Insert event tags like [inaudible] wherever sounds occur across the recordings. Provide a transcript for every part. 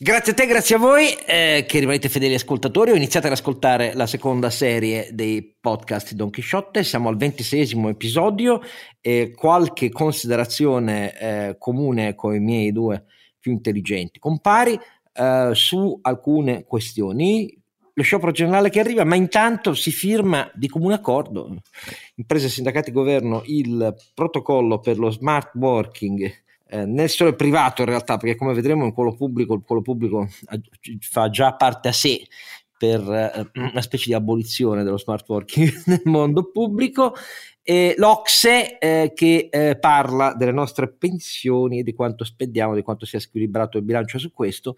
Grazie a te, grazie a voi eh, che rimanete fedeli ascoltatori. Ho iniziato ad ascoltare la seconda serie dei podcast di Don Chisciotte. Siamo al ventiseiesimo episodio e qualche considerazione eh, comune con i miei due più intelligenti compari eh, su alcune questioni. Lo sciopero generale che arriva, ma intanto si firma di comune accordo, imprese, sindacati, governo, il protocollo per lo smart working eh, nel settore privato in realtà, perché come vedremo in quello pubblico, quello pubblico fa già parte a sé per eh, una specie di abolizione dello smart working [laughs] nel mondo pubblico, e l'Ocse eh, che eh, parla delle nostre pensioni, di quanto spendiamo, di quanto sia squilibrato il bilancio su questo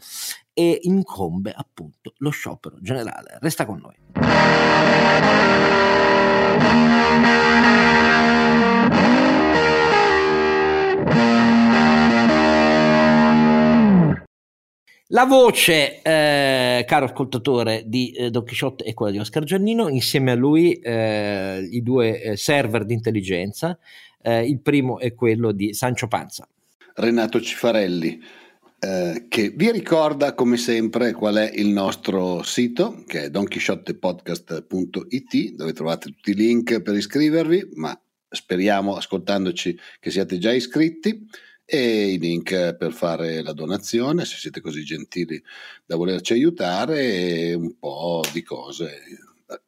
e incombe appunto lo sciopero generale. Resta con noi. La voce, eh, caro ascoltatore, di eh, Don Quixote è quella di Oscar Giannino, insieme a lui eh, i due eh, server di intelligenza. Eh, il primo è quello di Sancio Panza. Renato Cifarelli, eh, che vi ricorda come sempre qual è il nostro sito, che è donchisciottepodcast.it, dove trovate tutti i link per iscrivervi, ma speriamo, ascoltandoci, che siate già iscritti e i link per fare la donazione, se siete così gentili da volerci aiutare, e un po' di cose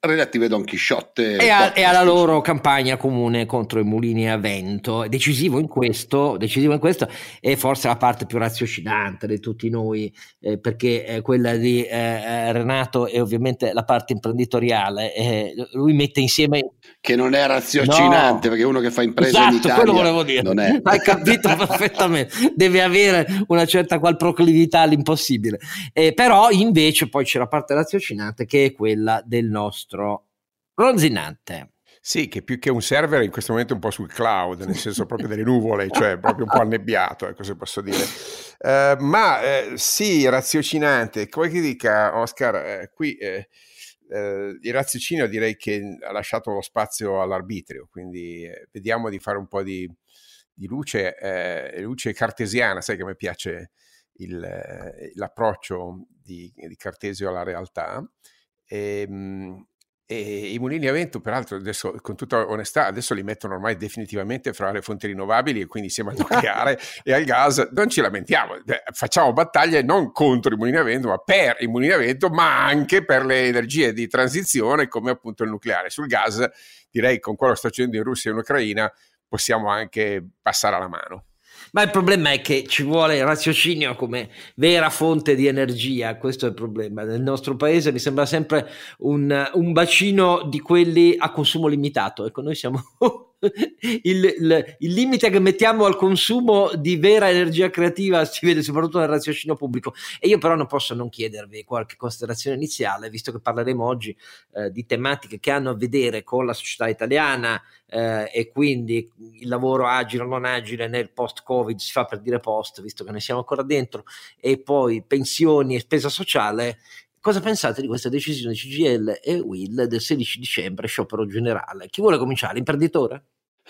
relative a Don Chisciotte e, a, e, alla loro campagna comune contro i mulini a vento. Decisivo in questo, decisivo in questo è forse la parte più raziocinante di tutti noi, eh, perché è quella di eh, eh Renato è ovviamente la parte imprenditoriale. Eh, lui mette insieme. Che non è raziocinante, no. perché uno che fa impresa esatto, in Italia. quello volevo dire. Non è. [laughs] Hai capito [laughs] perfettamente. Deve avere una certa qual proclività all'impossibile. Eh, però invece poi c'è la parte raziocinante che è quella del nostro nostro ronzinante. Sì, che più che un server in questo momento è un po' sul cloud, nel senso proprio delle nuvole, cioè proprio un po' annebbiato, eh, cosa posso dire. Uh, ma eh, sì, raziocinante, come che dica Oscar, eh, qui eh, eh, il raziocinio direi che ha lasciato lo spazio all'arbitrio, quindi eh, vediamo di fare un po' di, di luce, luce cartesiana, sai che a me piace il, l'approccio di, di Cartesio alla realtà. E, ehm, e i mulini a vento, peraltro, adesso con tutta onestà, adesso li mettono ormai definitivamente fra le fonti rinnovabili e quindi insieme al [laughs] nucleare e al gas. Non ci lamentiamo, facciamo battaglie non contro i mulini a vento, ma per i mulini a vento, ma anche per le energie di transizione come appunto il nucleare. Sul gas, direi con quello che sta succedendo in Russia e in Ucraina, possiamo anche passare alla mano. Ma il problema è che ci vuole il raziocinio come vera fonte di energia, questo è il problema. Nel nostro paese mi sembra sempre un, un bacino di quelli a consumo limitato. Ecco, noi siamo il, il, il, limite che mettiamo al consumo di vera energia creativa si vede soprattutto nel raziocinio pubblico e io però non posso non chiedervi qualche considerazione iniziale visto che parleremo oggi eh, di tematiche che hanno a vedere con la società italiana eh, e quindi il lavoro agile o non agile nel post covid si fa per dire post visto che ne siamo ancora dentro e poi pensioni e spesa sociale Cosa pensate di questa decisione CGL e Will del 16 dicembre, sciopero generale? Chi vuole cominciare?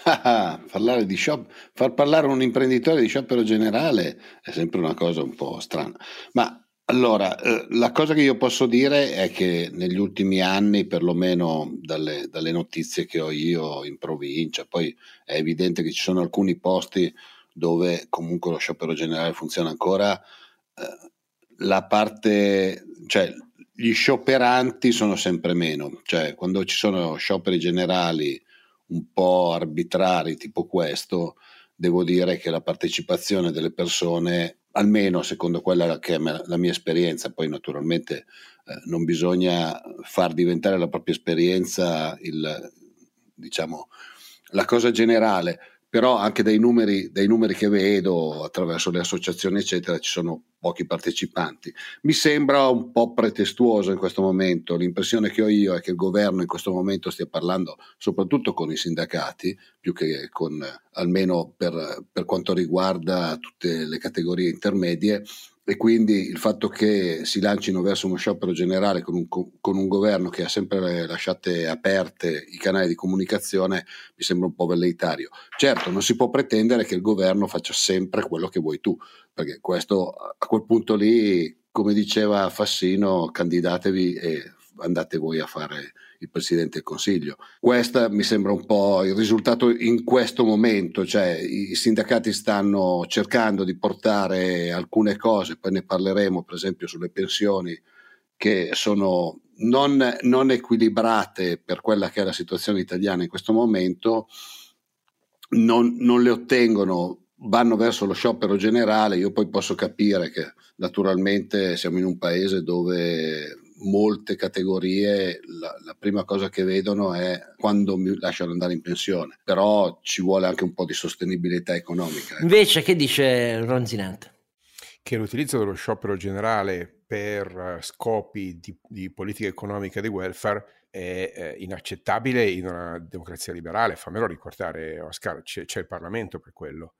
L'imprenditore? parlare di shop, far parlare un imprenditore di sciopero generale è sempre una cosa un po' strana. Ma allora, eh, la cosa che io posso dire è che negli ultimi anni, perlomeno dalle, dalle notizie che ho io in provincia, poi è evidente che ci sono alcuni posti dove comunque lo sciopero generale funziona ancora. Eh, la parte, cioè gli scioperanti sono sempre meno, cioè quando ci sono scioperi generali un po' arbitrari tipo questo, devo dire che la partecipazione delle persone, almeno secondo quella che è la mia esperienza, poi naturalmente eh, non bisogna far diventare la propria esperienza il, diciamo, la cosa generale, però anche dai numeri, dai numeri che vedo attraverso le associazioni, eccetera, ci sono pochi partecipanti. Mi sembra un po' pretestuoso in questo momento. L'impressione che ho io è che il governo in questo momento stia parlando soprattutto con i sindacati, più che con, almeno per, per quanto riguarda tutte le categorie intermedie, e quindi il fatto che si lancino verso uno sciopero generale con un, con un, governo che ha sempre lasciate aperte i canali di comunicazione mi sembra un po' velleitario. Certo, non si può pretendere che il governo faccia sempre quello che vuoi tu, perché questo a quel punto lì come diceva Fassino, candidatevi e andate voi a fare il Presidente del Consiglio. Questo mi sembra un po' il risultato in questo momento, cioè i sindacati stanno cercando di portare alcune cose, poi ne parleremo per esempio sulle pensioni che sono non, non equilibrate per quella che è la situazione italiana in questo momento, non, non le ottengono vanno verso lo sciopero generale, io poi posso capire che naturalmente siamo in un paese dove molte categorie la, la, prima cosa che vedono è quando mi lasciano andare in pensione, però ci vuole anche un po' di sostenibilità economica. Eh. Invece che dice Ronzinante? Che l'utilizzo dello sciopero generale per scopi di, di politica economica e di welfare è eh, inaccettabile in una democrazia liberale. Fammelo ricordare, Oscar, c'è, c'è il Parlamento per quello.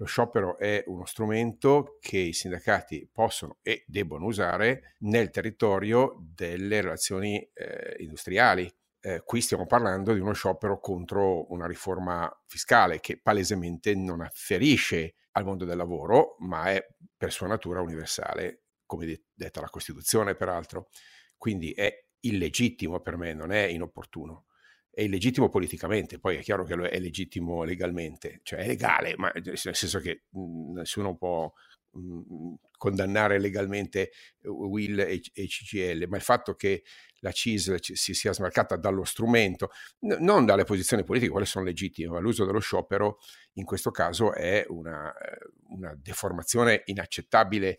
Lo sciopero è uno strumento che i sindacati possono e debbono usare nel territorio delle relazioni eh, industriali. Eh, qui stiamo parlando di uno sciopero contro una riforma fiscale che palesemente non afferisce al mondo del lavoro, ma è per sua natura universale, come detta la Costituzione peraltro. Quindi è illegittimo per me, non è inopportuno è illegittimo politicamente, poi è chiaro che è legittimo legalmente, cioè è legale, ma nel senso che mh, nessuno può mh, condannare legalmente Will e, e CGL, ma il fatto che la CIS si sia smarcata dallo strumento, n- non dalle posizioni politiche, quelle sono legittime, ma l'uso dello sciopero in questo caso è una, eh, una deformazione inaccettabile,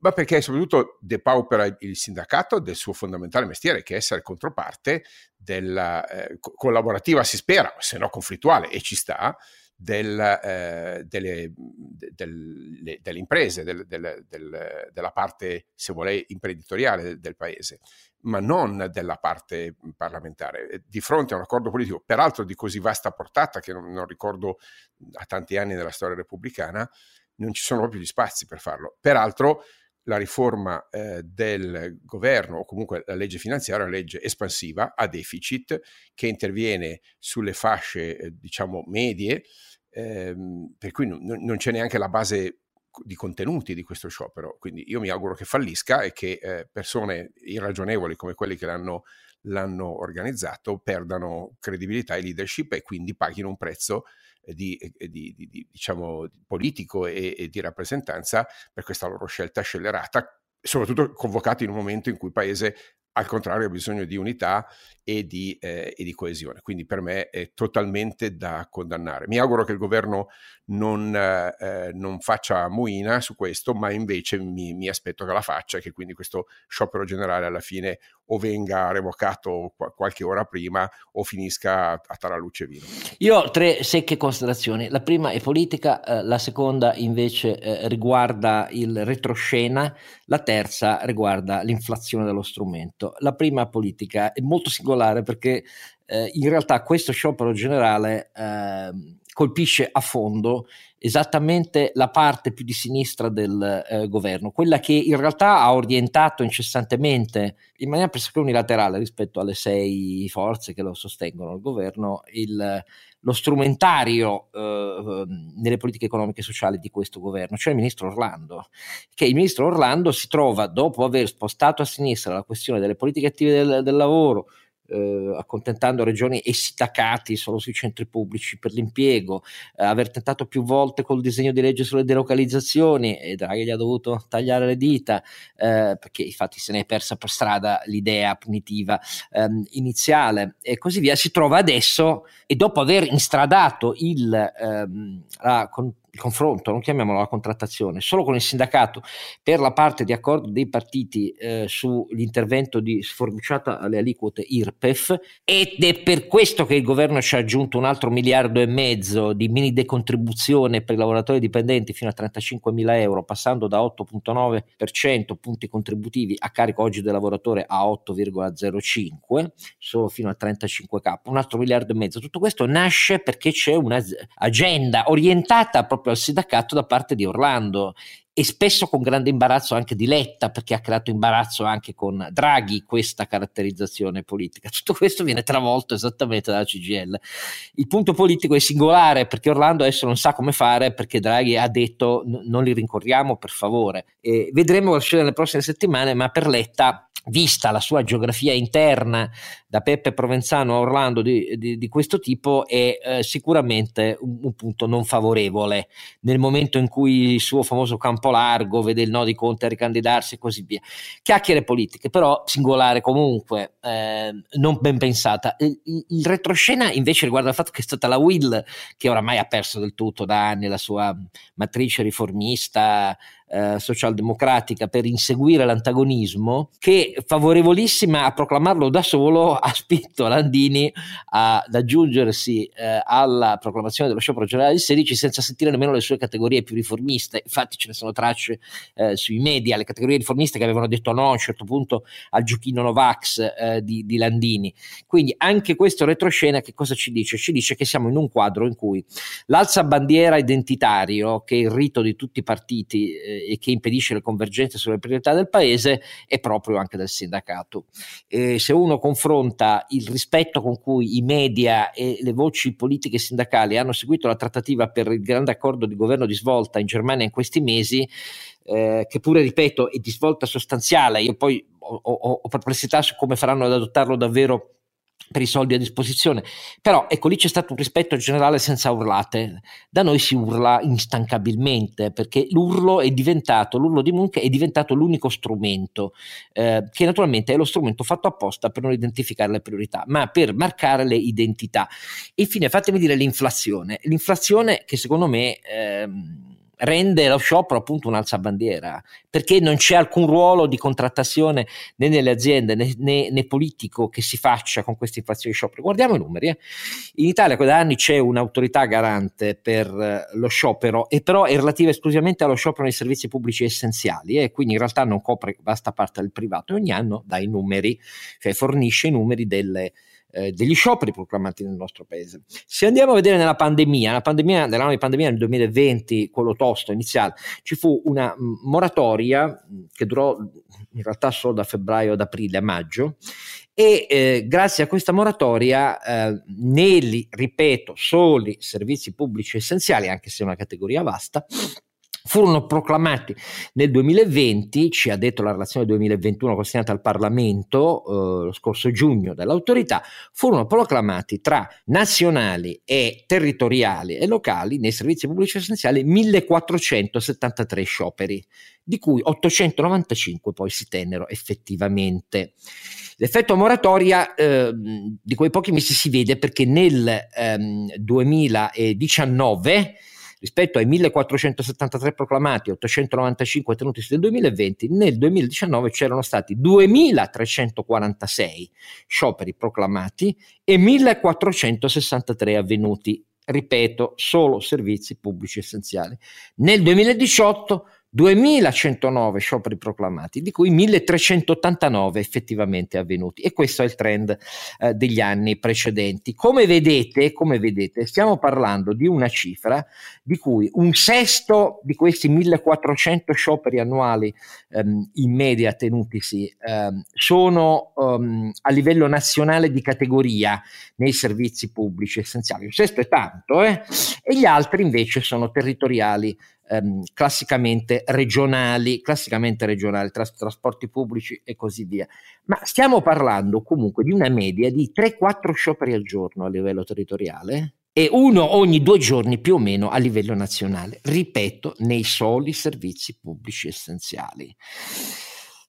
ma perché soprattutto depaupera il sindacato del suo fondamentale mestiere, che è essere controparte della eh, collaborativa, si spera, se no conflittuale, e ci sta, del, eh, delle, del, delle, imprese, del, della parte, se vuole, imprenditoriale del, del, paese, ma non della parte parlamentare. Di fronte a un accordo politico, peraltro di così vasta portata, che non, non ricordo a tanti anni della storia repubblicana, non ci sono proprio gli spazi per farlo. Peraltro, la riforma eh, del governo o comunque la legge finanziaria è una legge espansiva a deficit che interviene sulle fasce eh, diciamo medie ehm, per cui non, non, c'è neanche la base di contenuti di questo sciopero. Quindi io mi auguro che fallisca e che eh, persone irragionevoli come quelli che l'hanno, l'hanno organizzato perdano credibilità e leadership e quindi paghino un prezzo di, di, di, diciamo, politico e, e di rappresentanza per questa loro scelta scellerata, soprattutto convocati in un momento in cui il paese al contrario ha bisogno di unità e di, eh, e di, coesione. Quindi per me è totalmente da condannare. Mi auguro che il governo non, eh, non faccia muina su questo, ma invece mi, mi, aspetto che la faccia e che quindi questo sciopero generale alla fine o venga revocato qualche ora prima o finisca a Taraluce Vino. Io ho tre secche considerazioni. La prima è politica, eh, la seconda invece eh, riguarda il retroscena, la terza riguarda l'inflazione dello strumento. La prima politica è molto singolare perché eh, in realtà questo sciopero generale ehm, colpisce a fondo esattamente la parte più di sinistra del eh, governo, quella che in realtà ha orientato incessantemente in maniera pressoché unilaterale rispetto alle sei forze che lo sostengono il governo il, lo strumentario eh, nelle politiche economiche e sociali di questo governo, cioè il ministro Orlando, che il ministro Orlando si trova dopo aver spostato a sinistra la questione delle politiche attive del, del lavoro, eh, accontentando regioni e sindacati solo sui centri pubblici per l'impiego, eh, aver tentato più volte col disegno di legge sulle delocalizzazioni e Draghi gli ha dovuto tagliare le dita eh, perché infatti se ne è persa per strada l'idea punitiva ehm, iniziale e così via, si trova adesso e dopo aver instradato il, ehm, la, con, il confronto, non chiamiamolo la contrattazione, solo con il sindacato per la parte di accordo dei partiti eh, sull'intervento di sforbiciata alle aliquote IRPEF ed è per questo che il governo ci ha aggiunto un altro miliardo e mezzo di mini decontribuzione per i lavoratori dipendenti fino a 35 mila euro, passando da 8,9% punti contributivi a carico oggi del lavoratore a 8,05, solo fino a 35k, un altro miliardo e mezzo. Tutto questo nasce perché c'è un'agenda orientata proprio proprio al sindacato da parte di Orlando e spesso con grande imbarazzo anche di Letta, perché ha creato imbarazzo anche con Draghi questa caratterizzazione politica. [laughs] Tutto questo viene travolto esattamente dalla CGL. Il punto politico è singolare perché Orlando adesso non sa come fare perché Draghi ha detto non li rincorriamo per favore. E vedremo cosa succede nelle prossime settimane, ma per Letta vista la sua geografia interna da Peppe Provenzano a Orlando di, di, di questo tipo è eh, sicuramente un, un, punto non favorevole nel momento in cui il suo famoso campo largo vede il no di Conte a ricandidarsi e così via. Chiacchiere politiche, però singolare comunque, eh, non ben pensata. Il, il, retroscena invece riguarda il fatto che è stata la Will che oramai ha perso del tutto da anni la sua matrice riformista eh, socialdemocratica per inseguire l'antagonismo, che favorevolissima a proclamarlo da solo ha spinto Landini ad aggiungersi eh, alla proclamazione dello sciopero generale del 16 senza sentire nemmeno le sue categorie più riformiste. Infatti ce ne sono tracce eh, sui media, le categorie riformiste che avevano detto no a un certo punto al giochino Novax eh, di, di Landini. Quindi anche questo retroscena che cosa ci dice? Ci dice che siamo in un quadro in cui l'alza bandiera identitario, che è il rito di tutti i partiti eh, e che impedisce le convergenze sulle priorità del paese è proprio anche del sindacato. E se uno confronta il rispetto con cui i media e le voci politiche sindacali hanno seguito la trattativa per il grande accordo di governo di svolta in Germania in questi mesi, eh, che pure, ripeto, è di svolta sostanziale, io poi ho, ho, ho perplessità su come faranno ad adottarlo davvero per i soldi a disposizione. Però ecco lì c'è stato un rispetto generale senza urlate. Da noi si urla instancabilmente perché l'urlo è diventato, l'urlo di Munch è diventato l'unico strumento, eh, che naturalmente è lo strumento fatto apposta per non identificare le priorità, ma per marcare le identità. Infine fatemi dire l'inflazione. L'inflazione che secondo me... Ehm, rende lo sciopero appunto un'alzabandiera, perché non c'è alcun ruolo di contrattazione né nelle aziende né, né, né politico che si faccia con questa inflazione di sciopero. Guardiamo i numeri. Eh. In Italia da anni c'è un'autorità garante per eh, lo sciopero, e però è relativa esclusivamente allo sciopero nei servizi pubblici essenziali, e eh, quindi in realtà non copre vasta parte del privato e ogni anno dà i numeri, cioè fornisce i numeri delle eh, degli scioperi proclamati nel nostro paese. Se andiamo a vedere nella pandemia, la pandemia nell'anno di pandemia nel 2020, quello tosto iniziale, ci fu una moratoria che durò in realtà solo da febbraio ad aprile a maggio e eh, grazie a questa moratoria eh, nei, ripeto, soli servizi pubblici essenziali, anche se è una categoria vasta, furono proclamati nel 2020, ci ha detto la relazione 2021 consegnata al Parlamento eh, lo scorso giugno dall'autorità, furono proclamati tra nazionali e territoriali e locali nei servizi pubblici essenziali 1473 scioperi, di cui 895 poi si tennero effettivamente. L'effetto moratoria eh, di quei pochi mesi si vede perché nel ehm, 2019 rispetto ai 1473 proclamati e 895 tenuti nel 2020, nel 2019 c'erano stati 2346 scioperi proclamati e 1463 avvenuti. Ripeto, solo servizi pubblici essenziali. Nel 2018 2109 scioperi proclamati, di cui 1389 effettivamente avvenuti e questo è il trend eh, degli anni precedenti. Come vedete, come vedete, stiamo parlando di una cifra di cui un sesto di questi 1400 scioperi annuali ehm, in media tenutisi ehm, sono ehm, a livello nazionale di categoria nei servizi pubblici essenziali. Un sesto è tanto, eh? e gli altri invece sono territoriali ehm, classicamente regionali, classicamente regionali, tras- trasporti pubblici e così via. Ma stiamo parlando comunque di una media di 3-4 scioperi al giorno a livello territoriale e uno ogni due giorni più o meno a livello nazionale, ripeto, nei soli servizi pubblici essenziali.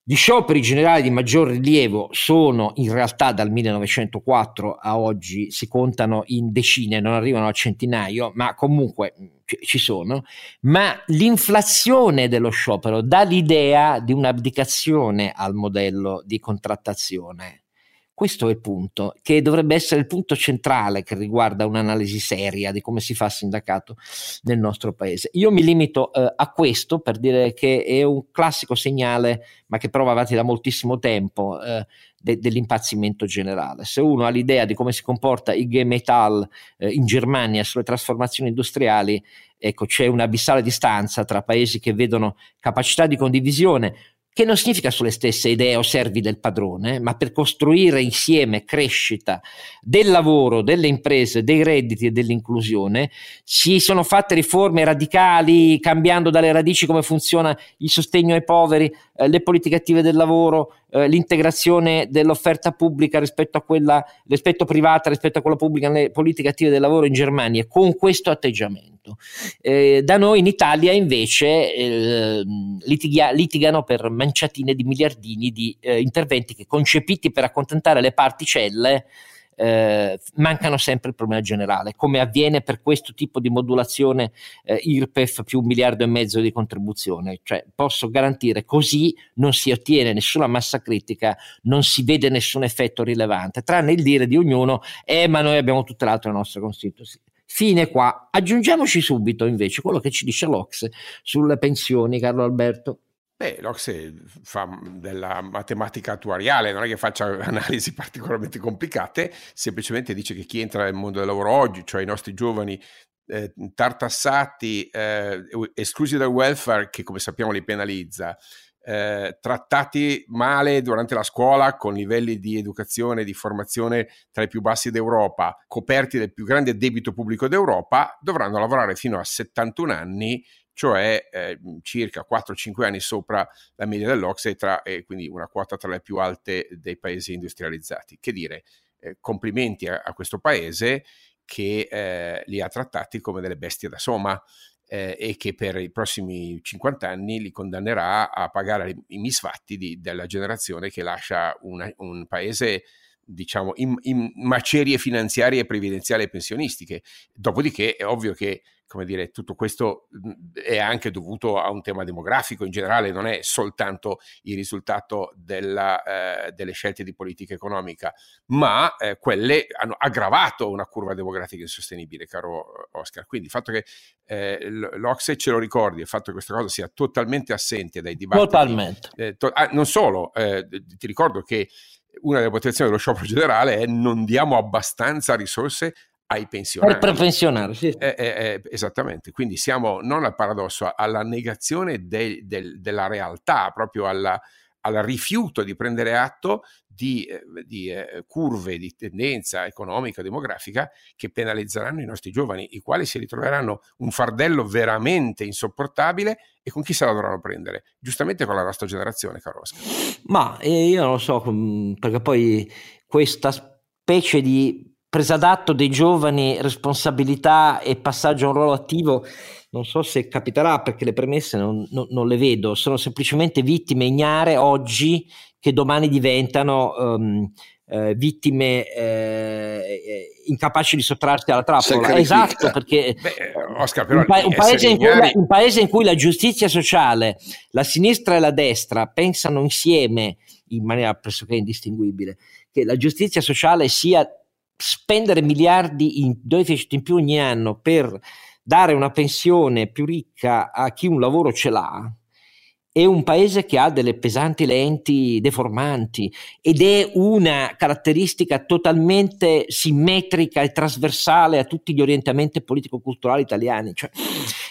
Gli scioperi generali di maggior rilievo sono in realtà dal 1904 a oggi, si contano in decine, non arrivano a centinaio, ma comunque ci sono, ma l'inflazione dello sciopero dà l'idea di un'abdicazione al modello di contrattazione questo è il punto, che dovrebbe essere il punto centrale che riguarda un'analisi seria di come si fa sindacato nel nostro paese. Io mi limito eh, a questo per dire che è un classico segnale, ma che prova avanti da moltissimo tempo, eh, de- dell'impazzimento generale. Se uno ha l'idea di come si comporta IG Metall eh, in Germania sulle trasformazioni industriali, ecco, c'è un'abissale distanza tra paesi che vedono capacità di condivisione che non significa sulle stesse idee o servi del padrone, ma per costruire insieme crescita del lavoro, delle imprese, dei redditi e dell'inclusione. Si sono fatte riforme radicali, cambiando dalle radici come funziona il sostegno ai poveri, eh, le politiche attive del lavoro, eh, l'integrazione dell'offerta pubblica rispetto a quella rispetto privata, rispetto a quella pubblica nelle politiche attive del lavoro in Germania, con questo atteggiamento. Eh, da noi in Italia invece eh, litiga- litigano per manciatine di miliardini di eh, interventi che concepiti per accontentare le particelle eh, mancano sempre il problema generale, come avviene per questo tipo di modulazione eh, IRPEF più un miliardo e mezzo di contribuzione. Cioè, posso garantire così non si ottiene nessuna massa critica, non si vede nessun effetto rilevante, tranne il dire di ognuno, eh, ma noi abbiamo tutelato la nostra Costituzione. Fine qua. Aggiungiamoci subito invece quello che ci dice l'Ox sulle pensioni, Carlo Alberto. Beh, l'Ocse fa della matematica attuariale, non è che faccia [laughs] analisi particolarmente complicate, semplicemente dice che chi entra nel mondo del lavoro oggi, cioè i nostri giovani eh, tartassati, eh, esclusi dal welfare, che come sappiamo li penalizza, eh, trattati male durante la scuola con livelli di educazione e di formazione tra i più bassi d'Europa, coperti del più grande debito pubblico d'Europa, dovranno lavorare fino a 71 anni cioè eh, circa 4-5 anni sopra la media dell'Ocse e quindi una quota tra le più alte dei paesi industrializzati. Che dire, eh, complimenti a, a, questo paese che eh, li ha trattati come delle bestie da soma eh, e che per i prossimi 50 anni li condannerà a pagare i misfatti di, della generazione che lascia una, un paese diciamo in, in macerie finanziarie, previdenziali e pensionistiche. Dopodiché è ovvio che come dire, tutto questo è anche dovuto a un tema demografico in generale, non è soltanto il risultato della, eh, delle scelte di politica economica, ma eh, quelle hanno aggravato una curva demografica insostenibile, caro Oscar. Quindi il fatto che eh, l'Ocse ce lo ricordi, il fatto che questa cosa sia totalmente assente dai dibattiti. Totalmente. Eh, to- ah, non solo, eh, ti ricordo che una delle motivazioni dello sciopero generale è non diamo abbastanza risorse ai pensionati. Per pensionare, sì. Eh, eh, eh, esattamente, quindi siamo non al paradosso, alla negazione de, de, della realtà, proprio alla, al rifiuto di prendere atto di, eh, di eh, curve di tendenza economica, demografica che penalizzeranno i nostri giovani, i quali si ritroveranno un fardello veramente insopportabile e con chi se la dovranno prendere? Giustamente con la nostra generazione, caro Oscar. Ma eh, io non lo so, perché poi questa specie di presa d'atto dei giovani, responsabilità e passaggio a un ruolo attivo, non so se capiterà perché le premesse non, non, non le vedo, sono semplicemente vittime ignare oggi che domani diventano um, eh, vittime eh, incapaci di sottrarsi alla trappola. Esatto, perché Beh, Oscar, un, pa- un, paese la, un, paese in cui la giustizia sociale, la sinistra e la destra pensano insieme in maniera pressoché indistinguibile che la giustizia sociale sia spendere miliardi in deficit in più ogni anno per dare una pensione più ricca a chi un lavoro ce l'ha, è un paese che ha delle pesanti lenti deformanti ed è una caratteristica totalmente simmetrica e trasversale a tutti gli orientamenti politico-culturali italiani. Cioè,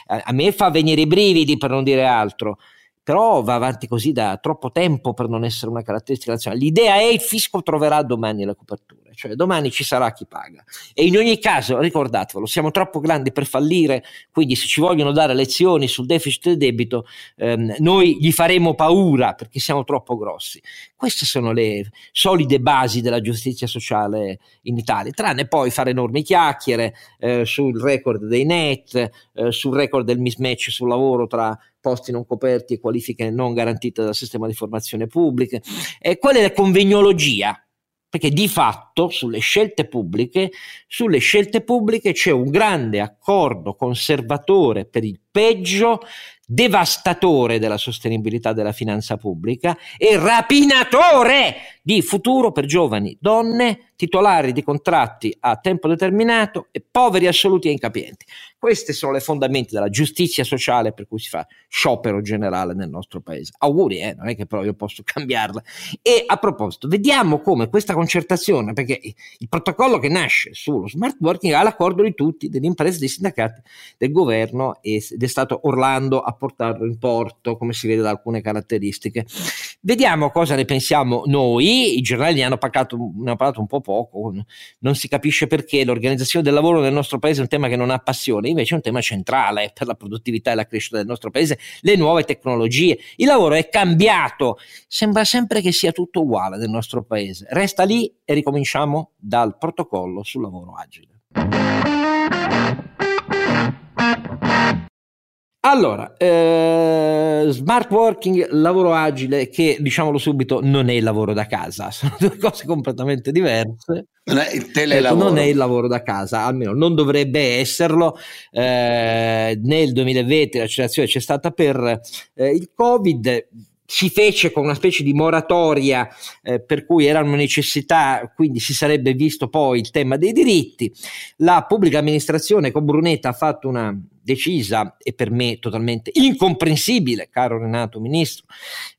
a me fa venire i brividi per non dire altro però va avanti così da troppo tempo per non essere una caratteristica nazionale. L'idea è il fisco troverà domani le coperture, cioè domani ci sarà chi paga. E in ogni caso, ricordatevelo, siamo troppo grandi per fallire, quindi se ci vogliono dare lezioni sul deficit del debito, ehm, noi gli faremo paura perché siamo troppo grossi. Queste sono le solide basi della giustizia sociale in Italia, tranne poi fare enormi chiacchiere eh, sul record dei net, eh, sul record del mismatch sul lavoro tra posti non coperti e qualifiche non garantite dal sistema di formazione pubblica. E qual è la convegnologia? Perché di fatto sulle scelte pubbliche, sulle scelte pubbliche c'è un grande accordo conservatore per il peggio devastatore della sostenibilità della finanza pubblica e rapinatore di futuro per giovani, donne, titolari di contratti a tempo determinato e poveri assoluti e incapienti. Queste sono le fondamenta della giustizia sociale per cui si fa sciopero generale nel nostro paese. Auguri, eh, non è che però io posso [laughs] cambiarla. E a proposito, vediamo come questa concertazione, perché il protocollo che nasce sullo smart working ha l'accordo di tutti, delle imprese, dei sindacati, del governo ed è stato Orlando a portarlo in porto, come si vede da alcune caratteristiche. Vediamo cosa ne pensiamo noi, i giornali ne hanno parlato, ne hanno parlato un po' poco, non si capisce perché l'organizzazione del lavoro nel nostro paese è un tema che non ha passione, invece è un tema centrale per la produttività e la crescita del nostro paese, le nuove tecnologie. Il lavoro è cambiato, sembra sempre che sia tutto uguale nel nostro paese. Resta lì e ricominciamo dal protocollo sul lavoro agile. Allora, eh, smart working, lavoro agile, che diciamolo subito non è il lavoro da casa, [laughs] sono due cose completamente diverse. Non è il telelavoro. Non è il lavoro da casa, almeno non dovrebbe esserlo. Eh, nel 2020 l'accelerazione c'è stata per eh, il Covid si fece con una specie di moratoria eh, per cui era una necessità, quindi si sarebbe visto poi il tema dei diritti. La pubblica amministrazione con Brunetta ha fatto una decisa e per me totalmente incomprensibile, caro Renato Ministro,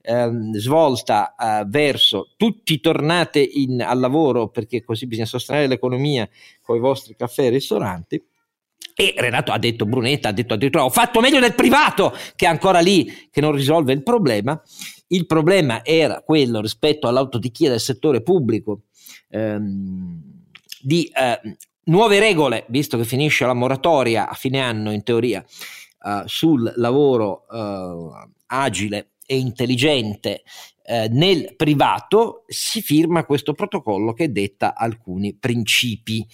ehm, svolta eh, verso tutti tornate in, al lavoro perché così bisogna sostenere l'economia con i vostri caffè e ristoranti e Renato ha detto, Brunetta ha detto addirittura ho fatto meglio del privato che è ancora lì, che non risolve il problema. Il problema era quello rispetto all'autodichia del settore pubblico ehm, di eh, nuove regole, visto che finisce la moratoria a fine anno in teoria eh, sul lavoro eh, agile e intelligente eh, nel privato si firma questo protocollo che detta alcuni principi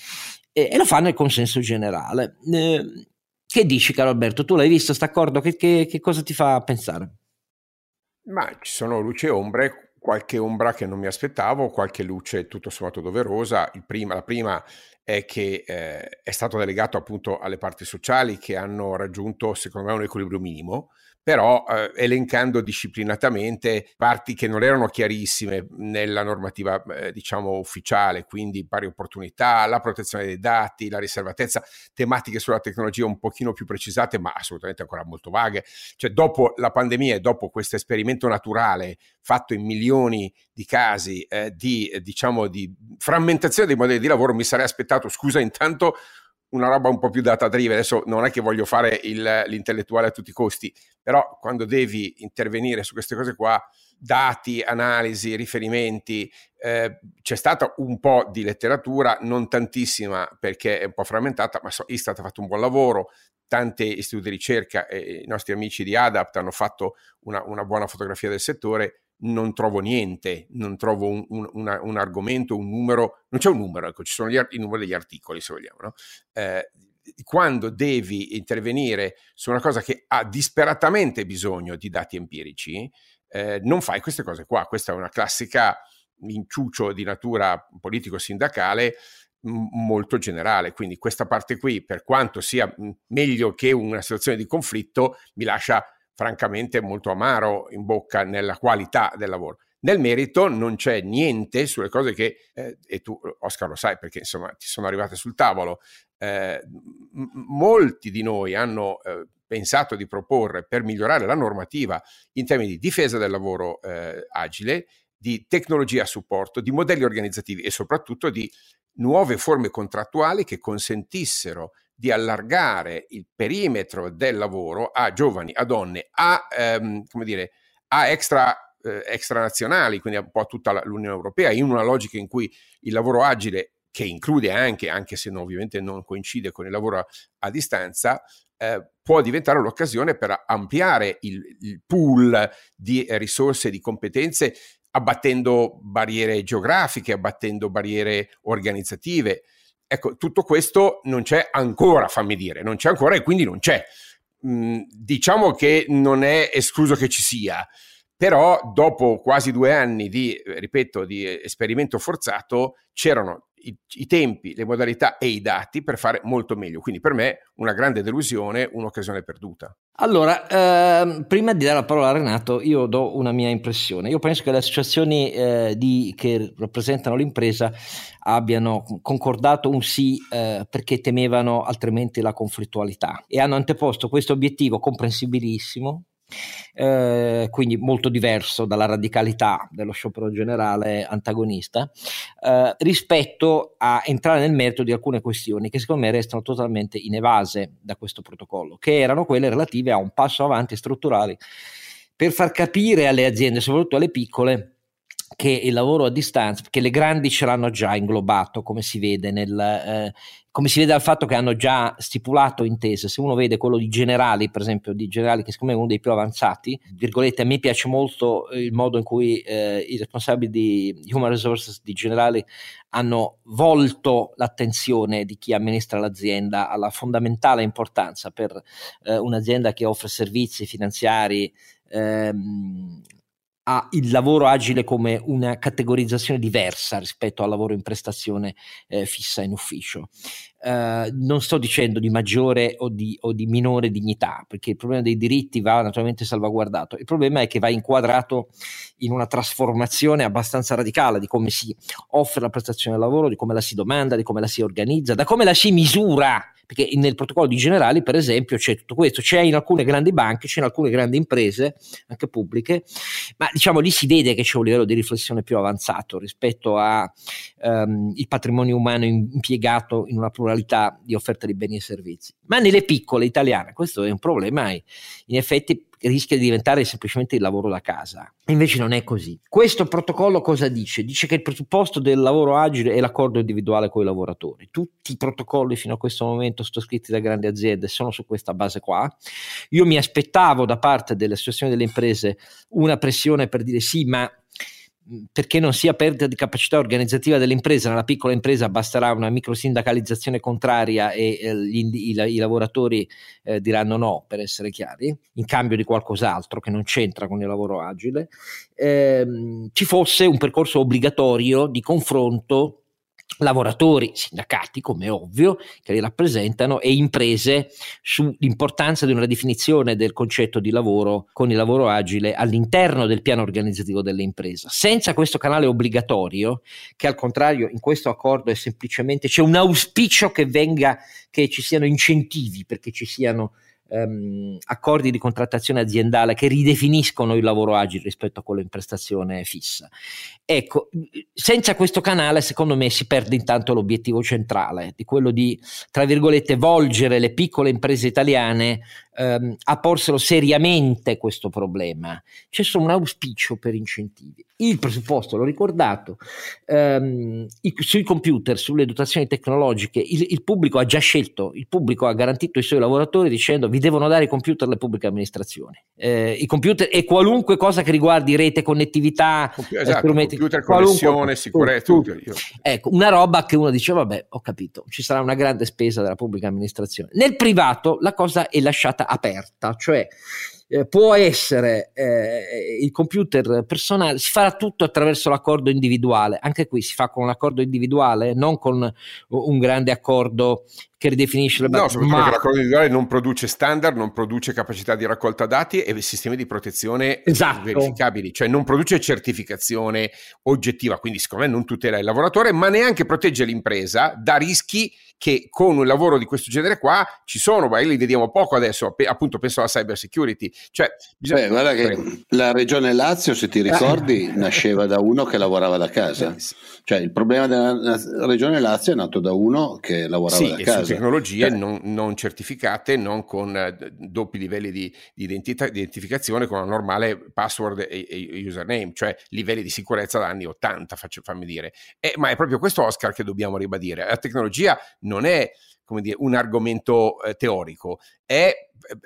e, e lo fa nel consenso generale. Eh, che dici, caro Alberto? Tu l'hai visto questo accordo? Che, che, che, cosa ti fa pensare? Ma ci sono luci e ombre, qualche ombra che non mi aspettavo, qualche luce tutto sommato doverosa. Prima, la prima è che eh, è stato delegato appunto alle parti sociali che hanno raggiunto, secondo me, un equilibrio minimo però eh, elencando disciplinatamente parti che non erano chiarissime nella normativa eh, diciamo ufficiale, quindi pari opportunità, la protezione dei dati, la riservatezza, tematiche sulla tecnologia un pochino più precisate, ma assolutamente ancora molto vaghe. Cioè dopo la pandemia e dopo questo esperimento naturale fatto in milioni di casi eh, di diciamo di frammentazione dei modelli di lavoro, mi sarei aspettato, scusa, intanto una roba un po' più data driven. Adesso non è che voglio fare il, l'intellettuale a tutti i costi, però quando devi intervenire su queste cose qua, dati, analisi, riferimenti, eh, c'è stata un po' di letteratura, non tantissima perché è un po' frammentata, ma so, Istat ha fatto un buon lavoro, tanti istituti di ricerca e i nostri amici di Adapt hanno fatto una, una buona fotografia del settore non trovo niente, non trovo un, un, una, un, argomento, un numero, non c'è un numero, ecco, ci sono gli, i numeri degli articoli se vogliamo, no? eh, quando devi intervenire su una cosa che ha disperatamente bisogno di dati empirici, eh, non fai queste cose qua. Questa è una classica inciucio di natura politico-sindacale molto generale. Quindi questa parte qui, per quanto sia meglio che una situazione di conflitto, mi lascia francamente molto amaro in bocca nella qualità del lavoro. Nel merito non c'è niente sulle cose che, eh, e tu Oscar lo sai perché insomma ti sono arrivate sul tavolo, eh, m- molti di noi hanno eh, pensato di proporre per migliorare la normativa in termini di difesa del lavoro eh, agile, di tecnologia a supporto, di modelli organizzativi e soprattutto di nuove forme contrattuali che consentissero di allargare il perimetro del lavoro a giovani, a donne, a, ehm, come dire, a extra, eh, extranazionali, quindi un po' a tutta l'Unione Europea, in una logica in cui il lavoro agile, che include anche, anche se non, ovviamente non coincide con il lavoro a, a distanza, eh, può diventare l'occasione per ampliare il, il pool di risorse e di competenze abbattendo barriere geografiche, abbattendo barriere organizzative. Ecco, tutto questo non c'è ancora, fammi dire, non c'è ancora e quindi non c'è. Mm, diciamo che non è escluso che ci sia, però dopo quasi due anni di, ripeto, di esperimento forzato, c'erano i, i, tempi, le modalità e i dati per fare molto meglio. Quindi per me una grande delusione, un'occasione perduta. Allora, ehm, prima di dare la parola a Renato, io do una mia impressione. Io penso che le associazioni eh, di, che rappresentano l'impresa abbiano concordato un sì eh, perché temevano altrimenti la conflittualità e hanno anteposto questo obiettivo comprensibilissimo eh, quindi molto diverso dalla radicalità dello sciopero generale antagonista, eh, rispetto a entrare nel merito di alcune questioni che secondo me restano totalmente inevase da questo protocollo, che erano quelle relative a un passo avanti strutturale per far capire alle aziende, soprattutto alle piccole, che il lavoro a distanza, perché le grandi ce l'hanno già inglobato, come si vede nel, eh, come si vede dal fatto che hanno già stipulato intese. Se uno vede quello di generali, per esempio, di generali che secondo me è uno dei più avanzati, virgolette, a me piace molto il modo in cui eh, i responsabili di human resources di generali hanno volto l'attenzione di chi amministra l'azienda alla fondamentale importanza per eh, un'azienda che offre servizi finanziari ehm, ha il lavoro agile come una categorizzazione diversa rispetto al lavoro in prestazione eh, fissa in ufficio. Uh, non sto dicendo di maggiore o di, o di, minore dignità, perché il problema dei diritti va naturalmente salvaguardato. Il problema è che va inquadrato in una trasformazione abbastanza radicale di come si offre la prestazione del lavoro, di come la si domanda, di come la si organizza, da come la si misura perché nel protocollo di generali, per esempio, c'è tutto questo, c'è in alcune grandi banche, c'è in alcune grandi imprese, anche pubbliche, ma diciamo lì si vede che c'è un livello di riflessione più avanzato rispetto al um, patrimonio umano impiegato in una pluralità di offerte di beni e servizi. Ma nelle piccole italiane questo è un problema in effetti rischia di diventare semplicemente il lavoro da casa. Invece non è così. Questo protocollo cosa dice? Dice che il presupposto del lavoro agile è l'accordo individuale con i lavoratori. Tutti i protocolli fino a questo momento sottoscritti da grandi aziende sono su questa base qua. Io mi aspettavo da parte delle associazioni delle imprese una pressione per dire sì, ma perché non sia perdita di capacità organizzativa dell'impresa, nella piccola impresa basterà una microsindacalizzazione contraria e eh, gli, i, i, lavoratori eh, diranno no, per essere chiari, in cambio di qualcos'altro che non c'entra con il lavoro agile, eh, ci fosse un percorso obbligatorio di confronto lavoratori, sindacati come ovvio, che li rappresentano, e imprese sull'importanza di una definizione del concetto di lavoro con il lavoro agile all'interno del piano organizzativo dell'impresa. Senza questo canale obbligatorio, che al contrario in questo accordo è semplicemente c'è un auspicio che venga, che ci siano incentivi perché ci siano ehm, accordi di contrattazione aziendale che ridefiniscono il lavoro agile rispetto a quello in prestazione fissa. Ecco, senza questo canale secondo me si perde intanto l'obiettivo centrale di quello di, tra virgolette, volgere le piccole imprese italiane ehm, a porselo seriamente questo problema. C'è solo un auspicio per incentivi. Il presupposto, l'ho ricordato, ehm, i, sui computer, sulle dotazioni tecnologiche, il, il, pubblico ha già scelto, il pubblico ha garantito ai suoi lavoratori dicendo vi devono dare i computer alle pubbliche amministrazioni. Eh, I computer e qualunque cosa che riguardi rete, connettività, esatto, strumenti, computer, connessione, sicurezza. Tutto, tutto. Ecco, una roba che uno dice vabbè, ho capito, ci sarà una grande spesa della pubblica amministrazione. Nel privato la cosa è lasciata aperta, cioè eh, può essere eh, il computer personale, si farà tutto attraverso l'accordo individuale, anche qui si fa con un accordo individuale, non con un grande accordo che ridefinisce le basi. No, soprattutto ma... perché l'accordo individuale non produce standard, non produce capacità di raccolta dati e sistemi di protezione esatto. verificabili, cioè non produce certificazione oggettiva, quindi secondo me non tutela il lavoratore, ma neanche protegge l'impresa da rischi che con un lavoro di questo genere qua ci sono, ma li vediamo poco adesso, appunto penso alla cyber security. Cioè, bisogna... Beh, guarda che la regione Lazio, se ti eh. ricordi, nasceva da uno che lavorava da casa. Cioè il problema della regione Lazio è nato da uno che lavorava sì, da casa tecnologie eh. non, non, certificate, non con eh, doppi livelli di, di identità, identificazione, con una normale password e, e, username, cioè livelli di sicurezza da anni 80, faccio, fammi dire. Eh, ma è proprio questo Oscar che dobbiamo ribadire. La tecnologia non è come dire, un argomento eh, teorico, è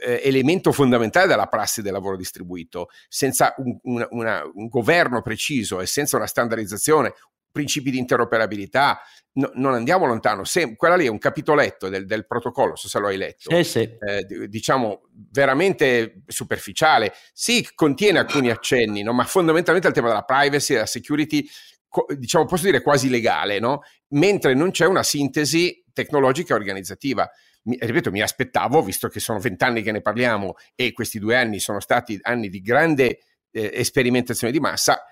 eh, elemento fondamentale della prassi del lavoro distribuito. Senza un, una, una, un governo preciso e senza una standardizzazione, principi di interoperabilità, no, non andiamo lontano, se, quella lì è un capitoletto del, del protocollo, so se lo hai letto, sì, sì. Eh, diciamo veramente superficiale, sì contiene alcuni accenni, no? ma fondamentalmente il tema della privacy e della security, co- diciamo posso dire quasi legale, no? mentre non c'è una sintesi tecnologica e organizzativa. Mi, ripeto, mi aspettavo, visto che sono vent'anni che ne parliamo e questi due anni sono stati anni di grande eh, sperimentazione di massa,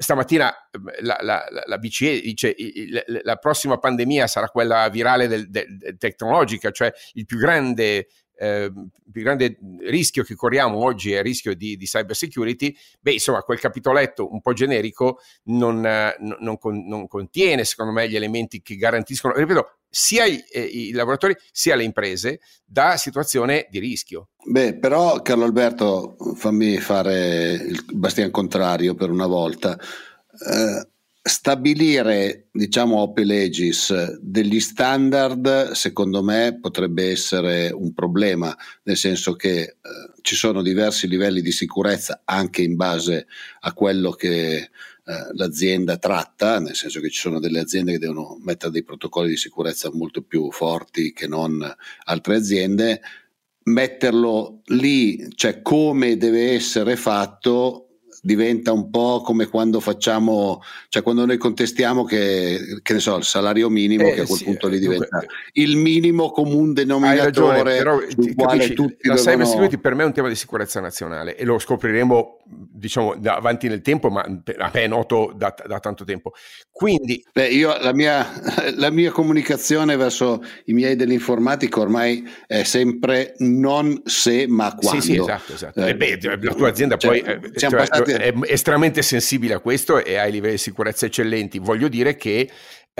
stamattina ehm, la, la, la, BCE dice la, la prossima pandemia sarà quella virale del, del, del tecnologica, cioè il più grande eh, più grande rischio che corriamo oggi è il rischio di, di cyber security, beh insomma quel capitoletto un po' generico non, non, non, non contiene secondo me gli elementi che garantiscono, ripeto, sia i, eh, i, lavoratori sia le imprese da situazione di rischio. Beh, però Carlo Alberto, fammi fare il bastian contrario per una volta. Eh, stabilire, diciamo, ope legis degli standard, secondo me, potrebbe essere un problema, nel senso che eh, ci sono diversi livelli di sicurezza anche in base a quello che eh, l'azienda tratta, nel senso che ci sono delle aziende che devono mettere dei protocolli di sicurezza molto più forti che non altre aziende, metterlo lì, cioè come deve essere fatto, diventa un po' come quando facciamo, cioè quando noi contestiamo che, che ne so, il salario minimo, eh, che a quel sì, punto lì diventa dunque, il minimo comune denominatore ragione, però, sul capisci, tutti la devono... cyber security per me è un tema di sicurezza nazionale e lo scopriremo diciamo avanti nel tempo, ma a me è noto da, da tanto tempo. Quindi Beh, io la mia, la mia comunicazione verso i miei dell'informatica ormai è sempre non se ma quando. Sì, sì, esatto, esatto. Eh, beh, la tua azienda cioè, poi eh, cioè, passati... è estremamente sensibile a questo e ha i livelli di sicurezza eccellenti. Voglio dire che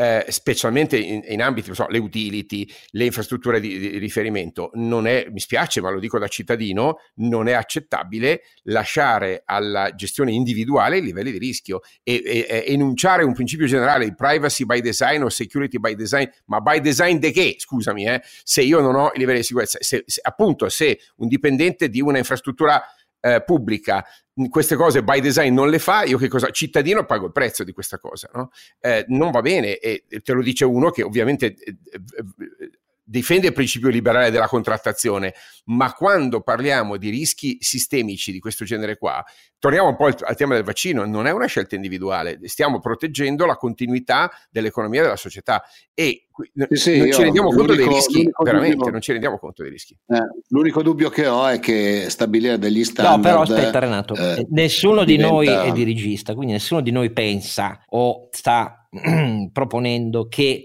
eh, specialmente in, in ambiti, so, le utility, le infrastrutture di, di, riferimento, non è, mi spiace, ma lo dico da cittadino, non è accettabile lasciare alla gestione individuale i livelli di rischio e, e, e enunciare un principio generale di privacy by design o security by design, ma by design de che, scusami, eh, se io non ho i livelli di sicurezza, se, se, appunto se un dipendente di una infrastruttura eh, pubblica queste cose by design non le fa, io che cosa? Cittadino pago il prezzo di questa cosa, no? eh, non va bene e te lo dice uno che ovviamente eh, eh, difende il principio liberale della contrattazione, ma quando parliamo di rischi sistemici di questo genere qua, torniamo un po' al, al, tema del vaccino, non è una scelta individuale, stiamo proteggendo la continuità dell'economia della società. E sì, sì, non ci rendiamo conto dei rischi, veramente, dubbio, non ci rendiamo conto dei rischi. Eh, l'unico dubbio che ho è che stabilire degli standard... No, però aspetta Renato, eh, nessuno diventa... di noi è dirigista, quindi nessuno di noi pensa o sta [clears throat] proponendo che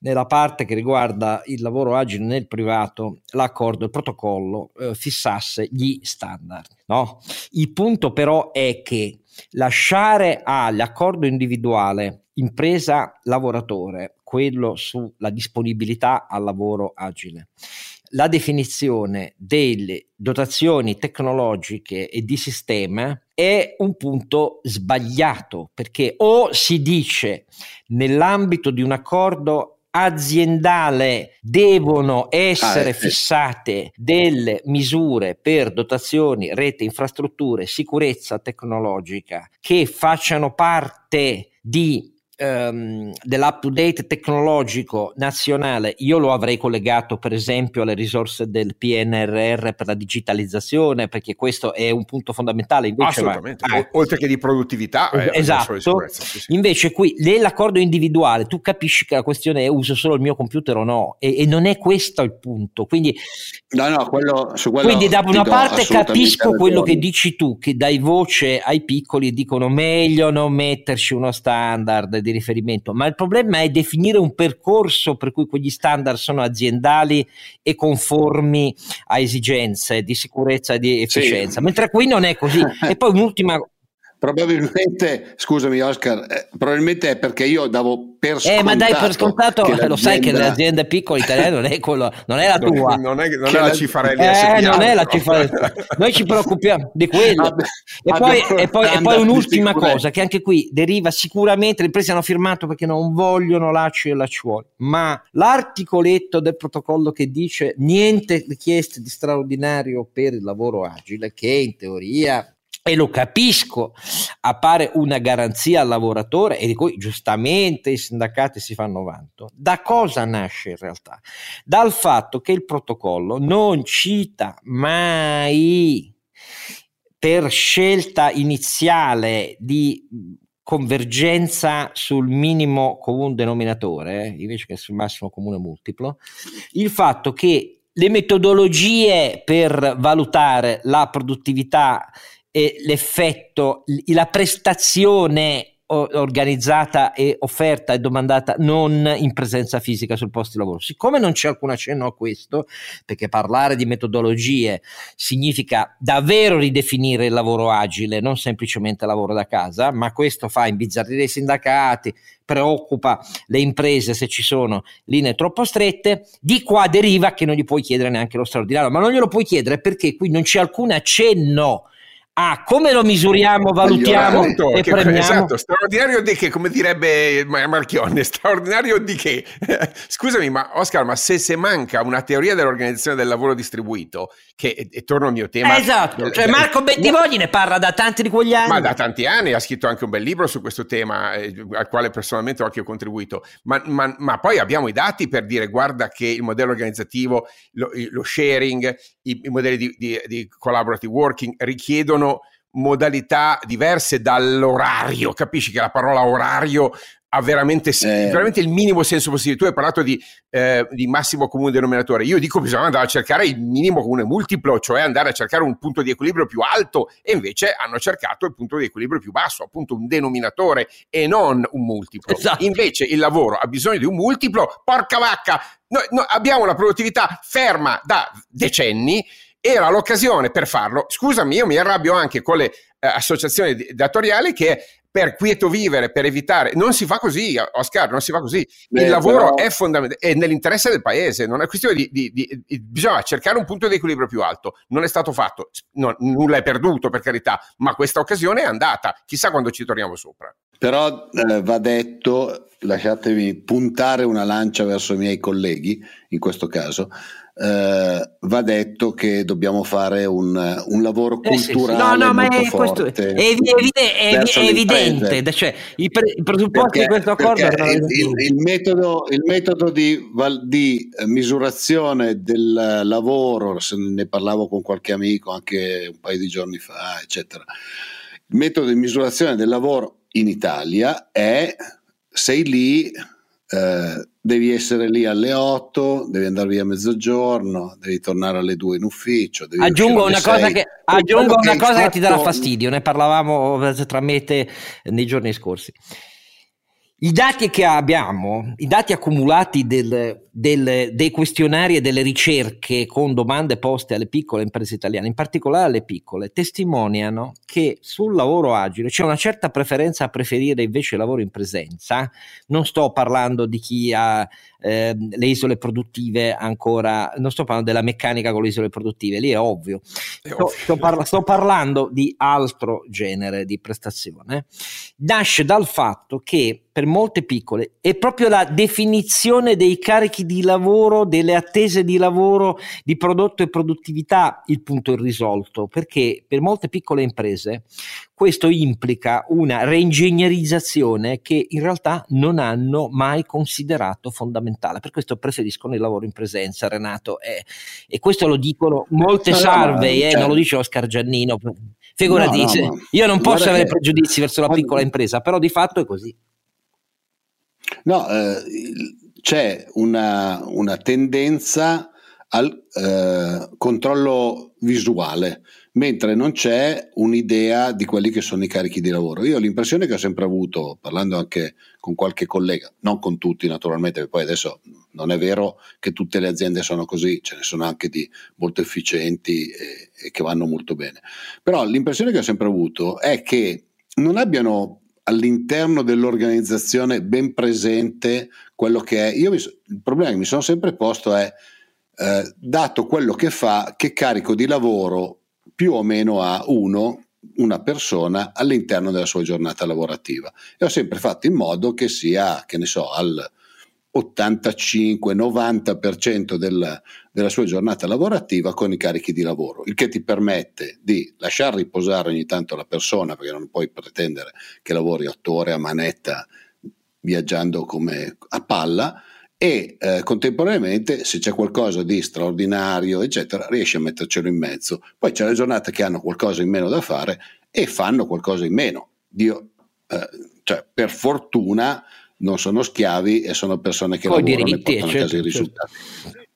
nella parte che riguarda il lavoro agile nel privato, l'accordo, il protocollo eh, fissasse gli standard. No? Il punto però è che lasciare all'accordo individuale impresa-lavoratore quello sulla disponibilità al lavoro agile la definizione delle dotazioni tecnologiche e di sistema è un punto sbagliato perché o si dice nell'ambito di un accordo aziendale devono essere ah, eh, fissate delle misure per dotazioni, rete, infrastrutture, sicurezza tecnologica che facciano parte di um, dell'up to date tecnologico nazionale, io lo avrei collegato per esempio alle risorse del PNRR per la digitalizzazione, perché questo è un punto fondamentale. Invece, Assolutamente, ma, eh, oltre che di produttività. Eh, esatto. Sì, sì. Invece qui nell'accordo individuale tu capisci che la questione è uso solo il mio computer o no, e, e non è questo il punto. Quindi, no, no, quello, quello quindi da una parte capisco quello che dici tu, che dai voce ai piccoli dicono meglio non metterci uno standard di riferimento, ma il problema è definire un percorso per cui quegli standard sono aziendali e conformi a esigenze di sicurezza e di efficienza, sì. mentre qui non è così. [laughs] e poi un'ultima Probabilmente, scusami Oscar, eh, probabilmente è perché io davo per scontato. Eh, ma dai per scontato, lo sai che le aziende piccole italiane non è, quello, non è la tua. Non è, non è la Cifarelli eh, SPA, non è la Cifarelli. Noi ci preoccupiamo di quello. E, poi, e, poi, e poi un'ultima cosa, che anche qui deriva sicuramente, le imprese hanno firmato perché non vogliono lacci e lacciuoli, ma l'articoletto del protocollo che dice niente richieste di straordinario per il lavoro agile, che in teoria e lo capisco, appare una garanzia al lavoratore e di cui giustamente i sindacati si fanno vanto. Da cosa nasce in realtà? Dal fatto che il protocollo non cita mai per scelta iniziale di convergenza sul minimo comune denominatore, invece che sul massimo comune multiplo, il fatto che le metodologie per valutare la produttività e l'effetto, la prestazione organizzata e offerta e domandata non in presenza fisica sul posto di lavoro. Siccome non c'è alcun accenno a questo, perché parlare di metodologie significa davvero ridefinire il lavoro agile, non semplicemente lavoro da casa, ma questo fa imbizzarrire i sindacati, preoccupa le imprese se ci sono linee troppo strette, di qua deriva che non gli puoi chiedere neanche lo straordinario, ma non glielo puoi chiedere perché qui non c'è alcun accenno Ah, come lo misuriamo, valutiamo appunto, e che, premiamo? Esatto, straordinario di che, come direbbe Marchionne, straordinario di che? [laughs] Scusami, ma Oscar, ma se, se manca una teoria dell'organizzazione del lavoro distribuito, che e, e torno al mio tema... esatto, cioè Marco Bentivogli ne parla da tanti di quegli anni. Ma da tanti anni, ha scritto anche un bel libro su questo tema, eh, al quale personalmente ho anche contribuito, ma, ma, ma, poi abbiamo i dati per dire guarda che il modello organizzativo, lo, lo sharing, i, i modelli di, di, di collaborative working richiedono modalità diverse dall'orario. Capisci che la parola orario ha veramente, eh. veramente il minimo senso possibile. Tu hai parlato di, eh, di, massimo comune denominatore. Io dico che bisogna andare a cercare il minimo comune multiplo, cioè andare a cercare un punto di equilibrio più alto e invece hanno cercato il punto di equilibrio più basso, appunto un denominatore e non un multiplo. Esatto. Invece il lavoro ha bisogno di un multiplo, porca vacca, noi, noi abbiamo la produttività ferma da decenni era l'occasione per farlo. Scusami, io mi arrabbio anche con le eh, associazioni datoriali che per quieto vivere, per evitare, non si fa così, Oscar, non si fa così. Beh, Il lavoro però... è fondamentale, è nell'interesse del paese, non è questione di, di, di, di, bisogna cercare un punto di equilibrio più alto. Non è stato fatto, no, nulla è perduto per carità, ma questa occasione è andata, chissà quando ci torniamo sopra. Però eh, va detto, lasciatemi puntare una lancia verso i miei colleghi, in questo caso, eh, va detto che dobbiamo fare un, un lavoro culturale eh sì, sì. No, no, ma è, questo, è, evidente, è, evidente. cioè, i, pre, i presupposti di questo accordo il, il, il, metodo, il metodo di, di, misurazione del lavoro se ne parlavo con qualche amico anche un paio di giorni fa eccetera. Il metodo di misurazione del lavoro in Italia è sei lì eh, devi essere lì alle 8, devi andare via a mezzogiorno, devi tornare alle 2 in ufficio. aggiungo una, cosa che, aggiungo una cosa fatto... che ti darà fastidio, ne parlavamo tra me te nei giorni scorsi. I dati che abbiamo, i dati accumulati del, del, dei questionari e delle ricerche con domande poste alle piccole imprese italiane, in particolare alle piccole, testimoniano che sul lavoro agile c'è una certa preferenza a preferire invece il lavoro in presenza. Non sto parlando di chi ha eh, le isole produttive ancora, non sto parlando della meccanica con le isole produttive, lì è ovvio. È sto, ovvio. Sto, parla, sto, parlando di altro genere di prestazione. Nasce dal fatto che per molte piccole è proprio la definizione dei carichi di lavoro, delle attese di lavoro, di prodotto e produttività il punto irrisolto, perché per molte piccole imprese questo implica una reingegnerizzazione che in realtà non hanno mai considerato fondamentale. Per questo preferiscono il lavoro in presenza, Renato. Eh, e questo lo dicono molte survey, eh, cioè... non lo dice Oscar Giannino. Figurati, no, no, io non posso avere che... pregiudizi verso la piccola impresa, però di fatto è così. No, eh, c'è una, una tendenza al eh, controllo visuale mentre non c'è un'idea di quelli che sono i carichi di lavoro. Io l'impressione che ho sempre avuto, parlando anche con qualche collega, non con tutti naturalmente, perché poi adesso non è vero che tutte le aziende sono così, ce ne sono anche di molto efficienti e, e che vanno molto bene. Però l'impressione che ho sempre avuto è che non abbiano all'interno dell'organizzazione ben presente quello che è. Io mi, il problema che mi sono sempre posto è, eh, dato quello che fa, che carico di lavoro più o meno a uno, una persona all'interno della sua giornata lavorativa. E ho sempre fatto in modo che sia, che ne so, al 85-90% del, della sua giornata lavorativa con i carichi di lavoro, il che ti permette di lasciar riposare ogni tanto la persona, perché non puoi pretendere che lavori otto ore a manetta viaggiando come a palla, e eh, contemporaneamente se c'è qualcosa di straordinario eccetera riesci a mettercelo in mezzo. Poi c'è le giornate che hanno qualcosa in meno da fare e fanno qualcosa in meno. Dio, eh, cioè, per fortuna non sono schiavi e sono persone che Poi lavorano diritti, e portano certo, a casa i certo, risultati certo.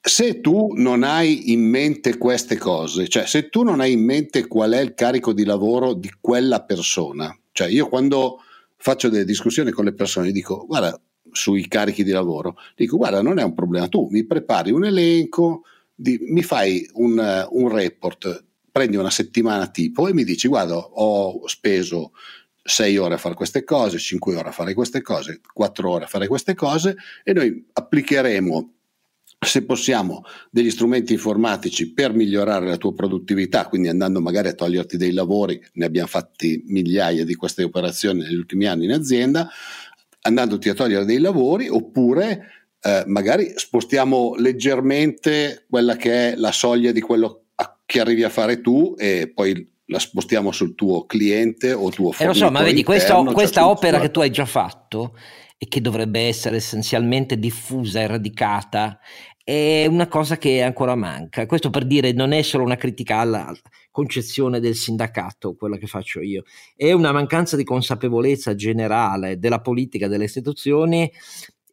se tu non hai in mente queste cose cioè se tu non hai in mente qual è il carico di lavoro di quella persona cioè io quando faccio delle discussioni con le persone, dico guarda sui carichi di lavoro, dico guarda non è un problema, tu mi prepari un elenco, di, mi fai un, un report, prendi una settimana tipo e mi dici guarda ho speso 6 ore a fare queste cose, 5 ore a fare queste cose, 4 ore a fare queste cose e noi applicheremo se possiamo degli strumenti informatici per migliorare la tua produttività, quindi andando magari a toglierti dei lavori, ne abbiamo fatti migliaia di queste operazioni negli ultimi anni in azienda, andandoti a togliere dei lavori oppure eh, magari spostiamo leggermente quella che è la soglia di quello che arrivi a fare tu e poi la spostiamo sul tuo cliente o tuo fornitore. Eh, lo so, ma vedi, questa, interno, questa cioè opera che tu hai già fatto e che dovrebbe essere essenzialmente diffusa e radicata è una cosa che ancora manca. Questo per dire non è solo una critica alla concezione del sindacato, quella che faccio io, è una mancanza di consapevolezza generale della politica, delle istituzioni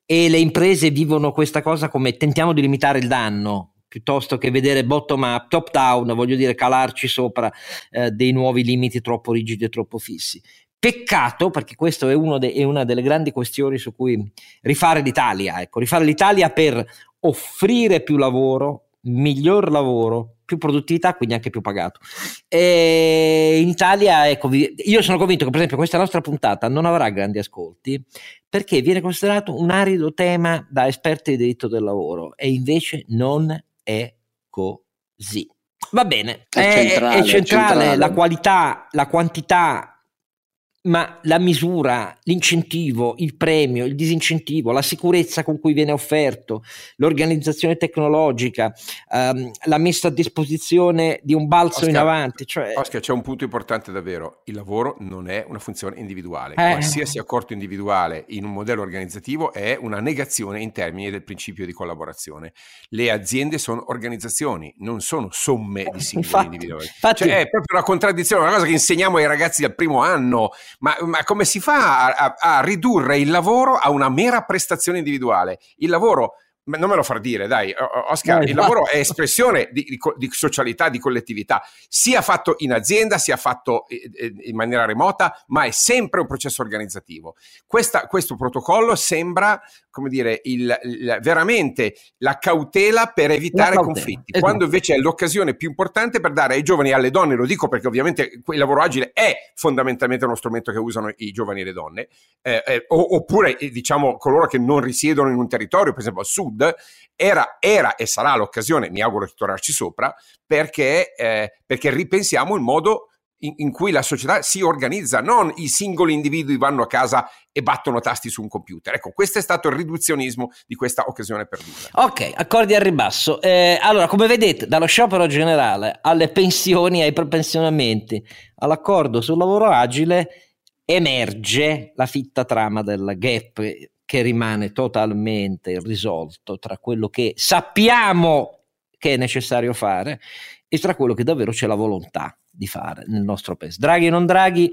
e le imprese vivono questa cosa come tentiamo di limitare il danno piuttosto che vedere bottom up, top down, voglio dire calarci sopra eh, dei nuovi limiti troppo rigidi e troppo fissi. Peccato, perché questa è, de- è, una delle grandi questioni su cui rifare l'Italia, ecco, rifare l'Italia per offrire più lavoro, miglior lavoro, più produttività, quindi anche più pagato. E in Italia, ecco, io sono convinto che per esempio questa nostra puntata non avrà grandi ascolti perché viene considerato un arido tema da esperti di diritto del lavoro e invece non è così. Va bene, è, è centrale, è centrale, centrale. la qualità, la quantità ma la misura, l'incentivo, il premio, il disincentivo, la sicurezza con cui viene offerto, l'organizzazione tecnologica, ehm, la messa a disposizione di un balzo Oscar, in avanti. Cioè... Oscar, c'è un punto importante davvero, il lavoro non è una funzione individuale, eh. qualsiasi accordo individuale in un modello organizzativo è una negazione in termini del principio di collaborazione. Le aziende sono organizzazioni, non sono somme di singoli infatti, individui. Infatti, cioè, è proprio una contraddizione, una cosa che insegniamo ai ragazzi dal primo anno ma, ma come si fa a, a, a ridurre il lavoro a una mera prestazione individuale? Il lavoro non me lo far dire, dai, Oscar, il lavoro è espressione di, di, di, socialità, di collettività, sia fatto in azienda, sia fatto in maniera remota, ma è sempre un processo organizzativo. Questa, questo protocollo sembra come dire, il, il, veramente la cautela per evitare cautela, conflitti, esatto. quando invece è l'occasione più importante per dare ai giovani e alle donne, lo dico perché ovviamente il lavoro agile è fondamentalmente uno strumento che usano i giovani e le donne, eh, eh, oppure eh, diciamo coloro che non risiedono in un territorio, per esempio al sud, era, era e sarà l'occasione, mi auguro di tornarci sopra, perché, eh, perché ripensiamo il modo in, in, cui la società si organizza, non i singoli individui vanno a casa e battono tasti su un computer. Ecco, questo è stato il riduzionismo di questa occasione perduta. Ok, accordi al ribasso. Eh, allora, come vedete, dallo sciopero generale alle pensioni, ai prepensionamenti, all'accordo sul lavoro agile, emerge la fitta trama del gap che rimane totalmente irrisolto tra quello che sappiamo che è necessario fare e tra quello che davvero c'è la volontà di fare nel nostro paese. Draghi o non Draghi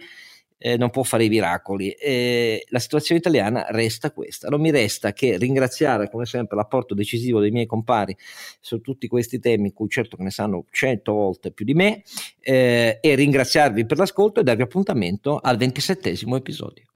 eh, non può fare i miracoli. Eh, la situazione italiana resta questa. Non mi resta che ringraziare come sempre l'apporto decisivo dei miei compari su tutti questi temi, cui certo che ne sanno cento volte più di me, eh, e ringraziarvi per l'ascolto e darvi appuntamento al ventisettesimo episodio.